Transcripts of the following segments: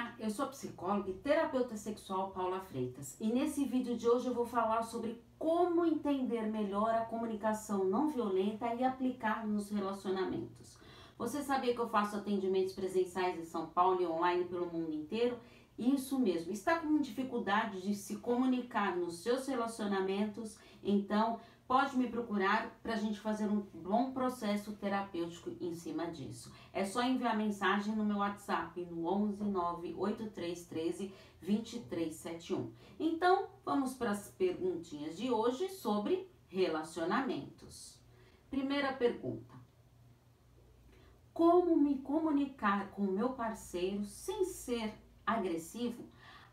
Olá, eu sou psicóloga e terapeuta sexual Paula Freitas e nesse vídeo de hoje eu vou falar sobre como entender melhor a comunicação não violenta e aplicar nos relacionamentos. Você sabia que eu faço atendimentos presenciais em São Paulo e online pelo mundo inteiro? Isso mesmo, está com dificuldade de se comunicar nos seus relacionamentos? Então pode me procurar para a gente fazer um bom processo terapêutico em cima disso. É só enviar mensagem no meu WhatsApp no 11 98313 2371. Então, vamos para as perguntinhas de hoje sobre relacionamentos. Primeira pergunta: Como me comunicar com o meu parceiro sem ser agressivo?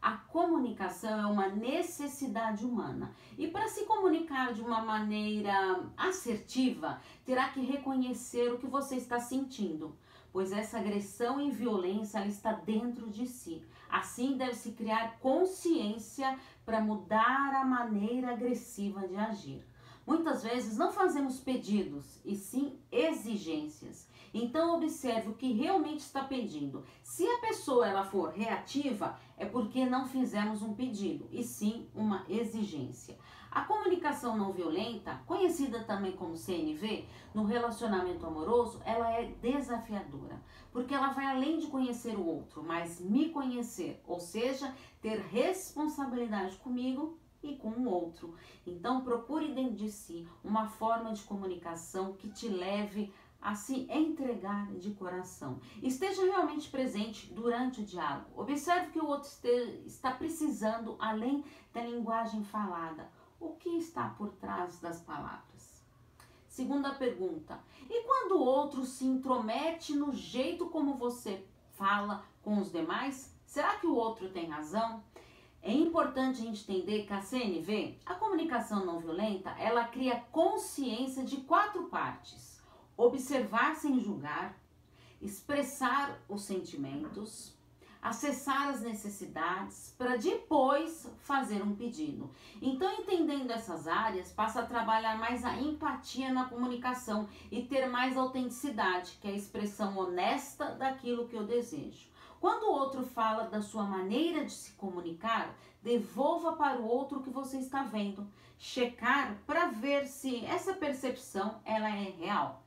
A comunicação é uma necessidade humana e para se comunicar de uma maneira assertiva, terá que reconhecer o que você está sentindo, pois essa agressão e violência está dentro de si. Assim deve-se criar consciência para mudar a maneira agressiva de agir. Muitas vezes não fazemos pedidos, e sim exigências. Então observe o que realmente está pedindo. Se a pessoa ela for reativa, é porque não fizemos um pedido, e sim uma exigência. A comunicação não violenta, conhecida também como CNV, no relacionamento amoroso, ela é desafiadora, porque ela vai além de conhecer o outro, mas me conhecer, ou seja, ter responsabilidade comigo e com o outro. Então, procure dentro de si uma forma de comunicação que te leve a se entregar de coração. Esteja realmente presente durante o diálogo. Observe que o outro está precisando, além da linguagem falada. O que está por trás das palavras? Segunda pergunta: e quando o outro se intromete no jeito como você fala com os demais, será que o outro tem razão? É importante a gente entender que a CNV, a comunicação não violenta, ela cria consciência de quatro partes: observar sem julgar, expressar os sentimentos, acessar as necessidades para depois fazer um pedido. Então, entendendo essas áreas, passa a trabalhar mais a empatia na comunicação e ter mais autenticidade, que é a expressão honesta daquilo que eu desejo. Quando o outro fala da sua maneira de se comunicar, devolva para o outro o que você está vendo. Checar para ver se essa percepção ela é real.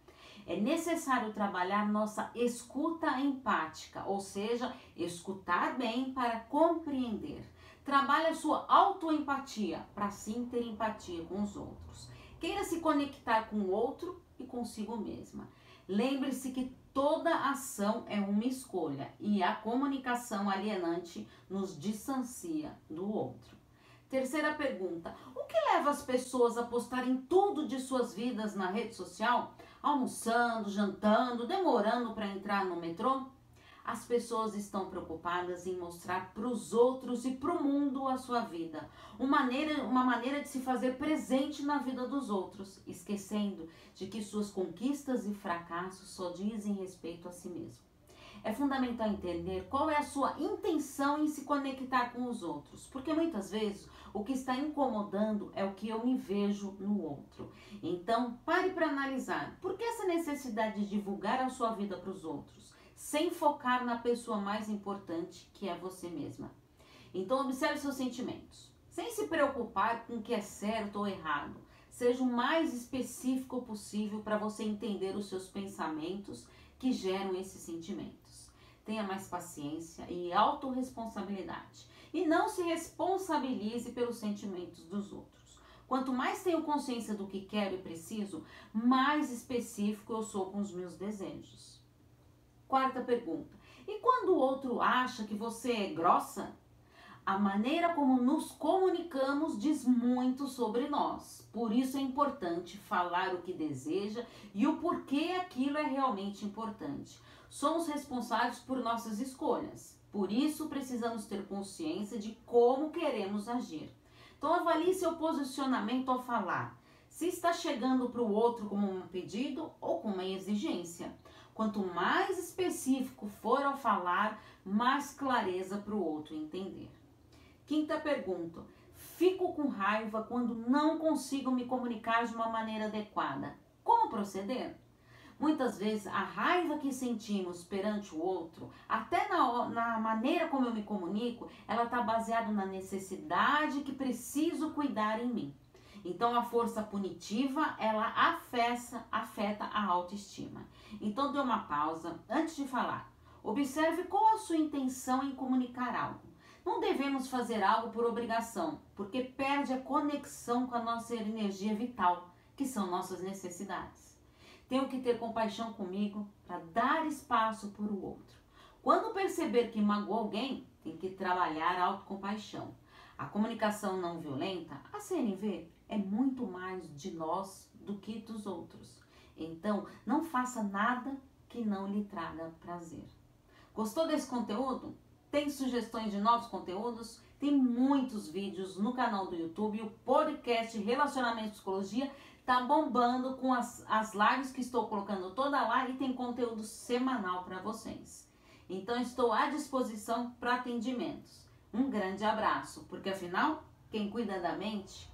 É necessário trabalhar nossa escuta empática, ou seja, escutar bem para compreender. Trabalhe a sua autoempatia para sim ter empatia com os outros. Queira se conectar com o outro e consigo mesma. Lembre-se que toda ação é uma escolha e a comunicação alienante nos distancia do outro. Terceira pergunta: o que leva as pessoas a postarem tudo de suas vidas na rede social? Almoçando, jantando, demorando para entrar no metrô? As pessoas estão preocupadas em mostrar para os outros e para o mundo a sua vida, uma maneira, uma maneira de se fazer presente na vida dos outros, esquecendo de que suas conquistas e fracassos só dizem respeito a si mesmo. É fundamental entender qual é a sua intenção em se conectar com os outros, porque muitas vezes o que está incomodando é o que eu me vejo no outro. Então, pare para analisar por que essa necessidade de divulgar a sua vida para os outros sem focar na pessoa mais importante, que é você mesma. Então, observe seus sentimentos, sem se preocupar com o que é certo ou errado. Seja o mais específico possível para você entender os seus pensamentos que geram esses sentimentos. Tenha mais paciência e autorresponsabilidade. E não se responsabilize pelos sentimentos dos outros. Quanto mais tenho consciência do que quero e preciso, mais específico eu sou com os meus desejos. Quarta pergunta. E quando o outro acha que você é grossa? A maneira como nos comunicamos diz muito sobre nós. Por isso é importante falar o que deseja e o porquê aquilo é realmente importante. Somos responsáveis por nossas escolhas. Por isso precisamos ter consciência de como queremos agir. Então avalie seu posicionamento ao falar. Se está chegando para o outro como um pedido ou como uma exigência. Quanto mais específico for ao falar, mais clareza para o outro entender. Quinta pergunta. Fico com raiva quando não consigo me comunicar de uma maneira adequada. Como proceder? Muitas vezes a raiva que sentimos perante o outro, até na, na maneira como eu me comunico, ela está baseada na necessidade que preciso cuidar em mim. Então a força punitiva, ela afeta, afeta a autoestima. Então dê uma pausa antes de falar. Observe qual a sua intenção em comunicar algo. Não devemos fazer algo por obrigação, porque perde a conexão com a nossa energia vital, que são nossas necessidades. Tenho que ter compaixão comigo para dar espaço para o outro. Quando perceber que magoou alguém, tem que trabalhar a autocompaixão. A comunicação não violenta, a CNV, é muito mais de nós do que dos outros. Então, não faça nada que não lhe traga prazer. Gostou desse conteúdo? Tem sugestões de novos conteúdos? Tem muitos vídeos no canal do YouTube. O podcast Relacionamento e Psicologia tá bombando com as, as lives que estou colocando toda lá e tem conteúdo semanal para vocês. Então, estou à disposição para atendimentos. Um grande abraço, porque afinal, quem cuida da mente